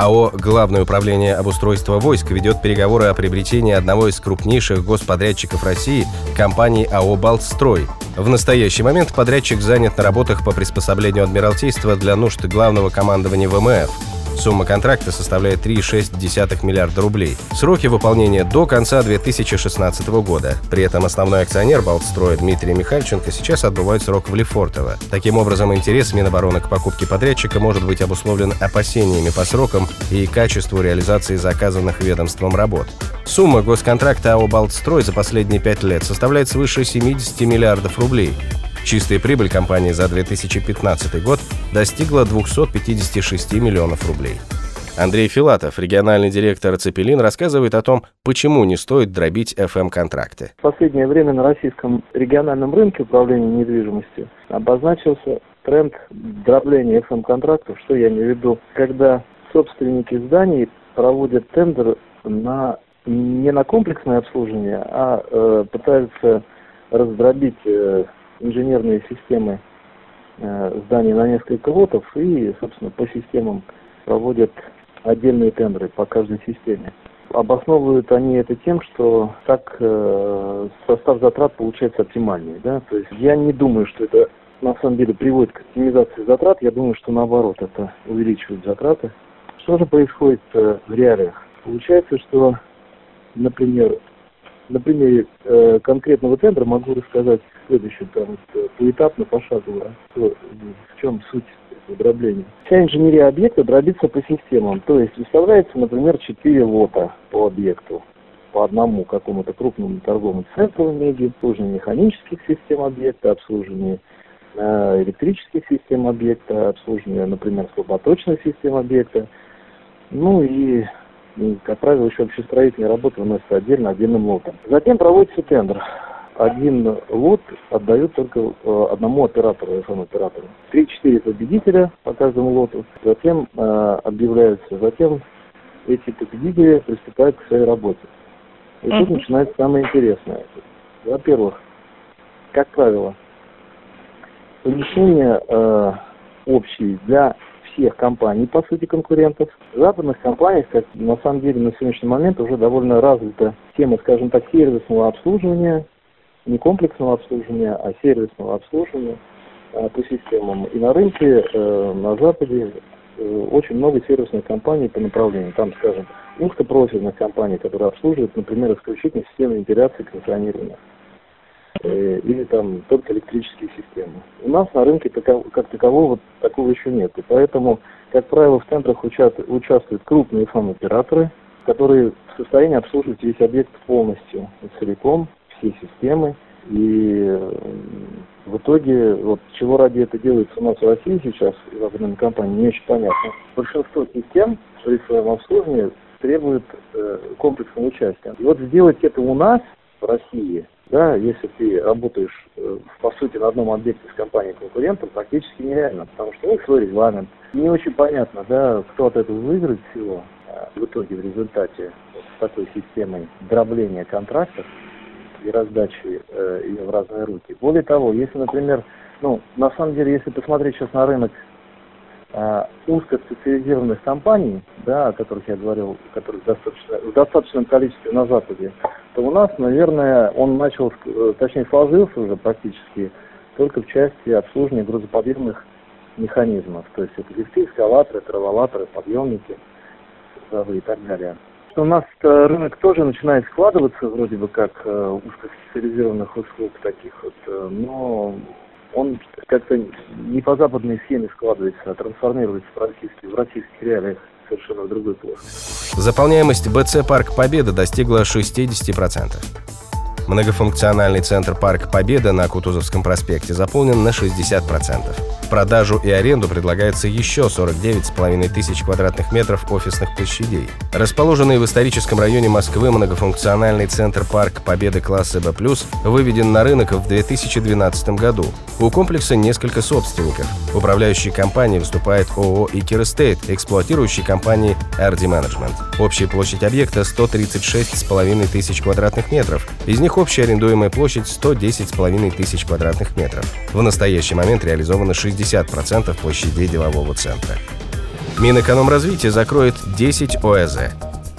АО «Главное управление обустройства войск» ведет переговоры о приобретении одного из крупнейших господрядчиков России – компании АО «Балтстрой». В настоящий момент подрядчик занят на работах по приспособлению Адмиралтейства для нужд главного командования ВМФ – Сумма контракта составляет 3,6 миллиарда рублей. Сроки выполнения до конца 2016 года. При этом основной акционер Балтстроя Дмитрий Михальченко сейчас отбывает срок в Лефортово. Таким образом, интерес Минобороны к покупке подрядчика может быть обусловлен опасениями по срокам и качеству реализации заказанных ведомством работ. Сумма госконтракта АО «Балтстрой» за последние пять лет составляет свыше 70 миллиардов рублей. Чистая прибыль компании за 2015 год достигла 256 миллионов рублей. Андрей Филатов, региональный директор «Цепелин», рассказывает о том, почему не стоит дробить FM-контракты. В последнее время на российском региональном рынке управления недвижимостью обозначился тренд дробления FM-контрактов, что я имею в виду, когда собственники зданий проводят тендер на не на комплексное обслуживание, а э, пытаются раздробить э, инженерные системы э, зданий на несколько лотов и, собственно, по системам проводят отдельные тендеры по каждой системе. Обосновывают они это тем, что так э, состав затрат получается оптимальнее. Да? То есть я не думаю, что это на самом деле приводит к оптимизации затрат. Я думаю, что наоборот, это увеличивает затраты. Что же происходит э, в реалиях? Получается, что, например, на примере э, конкретного тендера могу рассказать следующее, там, поэтапно, пошагово, в чем суть дробления. Вся инженерия объекта дробится по системам. То есть выставляется, например, 4 лота по объекту по одному какому-то крупному торговому центру меди, обслуживание механических систем объекта, обслуживание э, электрических систем объекта, обслуживание, например, слаботочных систем объекта, ну и и, как правило, еще общестроительные работы выносятся отдельно, отдельным лотом. Затем проводится тендер. Один лот отдают только э, одному оператору, FM-оператору. Три-четыре победителя по каждому лоту. Затем э, объявляются, затем эти победители приступают к своей работе. И uh-huh. тут начинается самое интересное. Во-первых, как правило, помещения э, общие для всех компаний, по сути, конкурентов. В западных компаниях, как на самом деле на сегодняшний момент уже довольно развита тема, скажем так, сервисного обслуживания, не комплексного обслуживания, а сервисного обслуживания э, по системам. И на рынке э, на Западе э, очень много сервисных компаний по направлению. Там, скажем, узкопрофильных компаний, которые обслуживают, например, исключительно системы вентиляции и кондиционирования. Э, или там только электрические системы. У нас на рынке как, такового такого еще нет. И поэтому, как правило, в центрах участвуют крупные фан-операторы, которые в состоянии обслуживать весь объект полностью, целиком, все системы. И э, в итоге, вот чего ради это делается у нас в России сейчас, в западной компании, не очень понятно. Большинство систем при своем обслуживании требует э, комплексного участия. И вот сделать это у нас, в России, да, если ты работаешь, э, по сути, на одном объекте с компанией конкурентом, практически нереально, потому что у них свой регламент. Не очень понятно, да, кто от этого выиграет всего э, в итоге, в результате с такой системой дробления контрактов и раздачи э, ее в разные руки. Более того, если, например, ну, на самом деле, если посмотреть сейчас на рынок э, узкоспециализированных компаний, да, о которых я говорил, которых достаточно, в достаточном количестве на Западе, то у нас, наверное, он начал, э, точнее, сложился уже практически только в части обслуживания грузоподъемных механизмов. То есть это лифты, эскалаторы, траволаторы, подъемники и так далее. У нас рынок тоже начинает складываться вроде бы как э, узкоспециализированных услуг таких вот, э, но он как-то не по западной схеме складывается, а трансформируется в российских, в российских реалиях совершенно в другой плоскости. Заполняемость БЦ «Парк Победа» достигла 60%. Многофункциональный центр «Парк Победа» на Кутузовском проспекте заполнен на 60%. Продажу и аренду предлагается еще 49,5 тысяч квадратных метров офисных площадей. Расположенный в историческом районе Москвы многофункциональный центр «Парк Победы» класса «Б+» выведен на рынок в 2012 году. У комплекса несколько собственников. Управляющей компанией выступает ООО «Икер Эстейт», эксплуатирующей компанией RD Management. Общая площадь объекта 136,5 тысяч квадратных метров. Из них общая арендуемая площадь 110,5 тысяч квадратных метров. В настоящий момент реализовано 60% площадей делового центра. Минэкономразвитие закроет 10 ОЭЗ.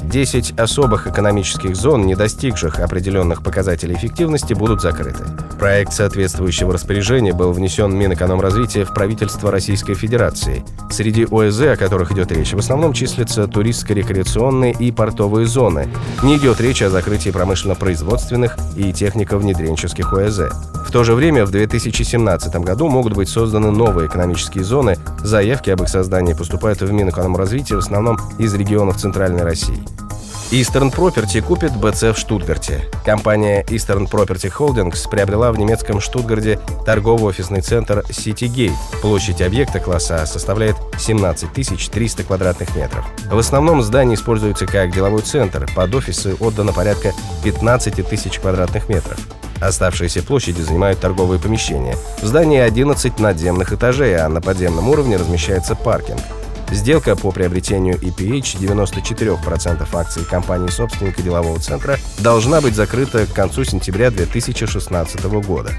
10 особых экономических зон, не достигших определенных показателей эффективности, будут закрыты. Проект соответствующего распоряжения был внесен Минэкономразвития в правительство Российской Федерации. Среди ОЭЗ, о которых идет речь, в основном числятся туристско-рекреационные и портовые зоны. Не идет речь о закрытии промышленно-производственных и технико-внедренческих ОЭЗ. В то же время в 2017 году могут быть созданы новые экономические зоны. Заявки об их создании поступают в Минэкономразвитие в основном из регионов Центральной России. Eastern Property купит БЦ в Штутгарте. Компания Eastern Property Holdings приобрела в немецком Штутгарте торгово-офисный центр Citygate. Площадь объекта класса составляет 17 300 квадратных метров. В основном здание используется как деловой центр. Под офисы отдано порядка 15 тысяч квадратных метров. Оставшиеся площади занимают торговые помещения. В здании 11 надземных этажей, а на подземном уровне размещается паркинг. Сделка по приобретению EPH 94% акций компании-собственника делового центра должна быть закрыта к концу сентября 2016 года.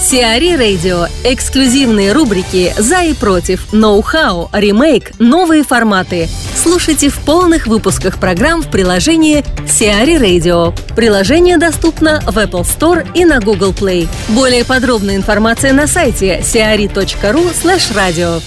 Сиари Радио. Эксклюзивные рубрики «За и против», «Ноу-хау», «Ремейк», «Новые форматы». Слушайте в полных выпусках программ в приложении Сиари Radio. Приложение доступно в Apple Store и на Google Play. Более подробная информация на сайте siari.ru slash radio.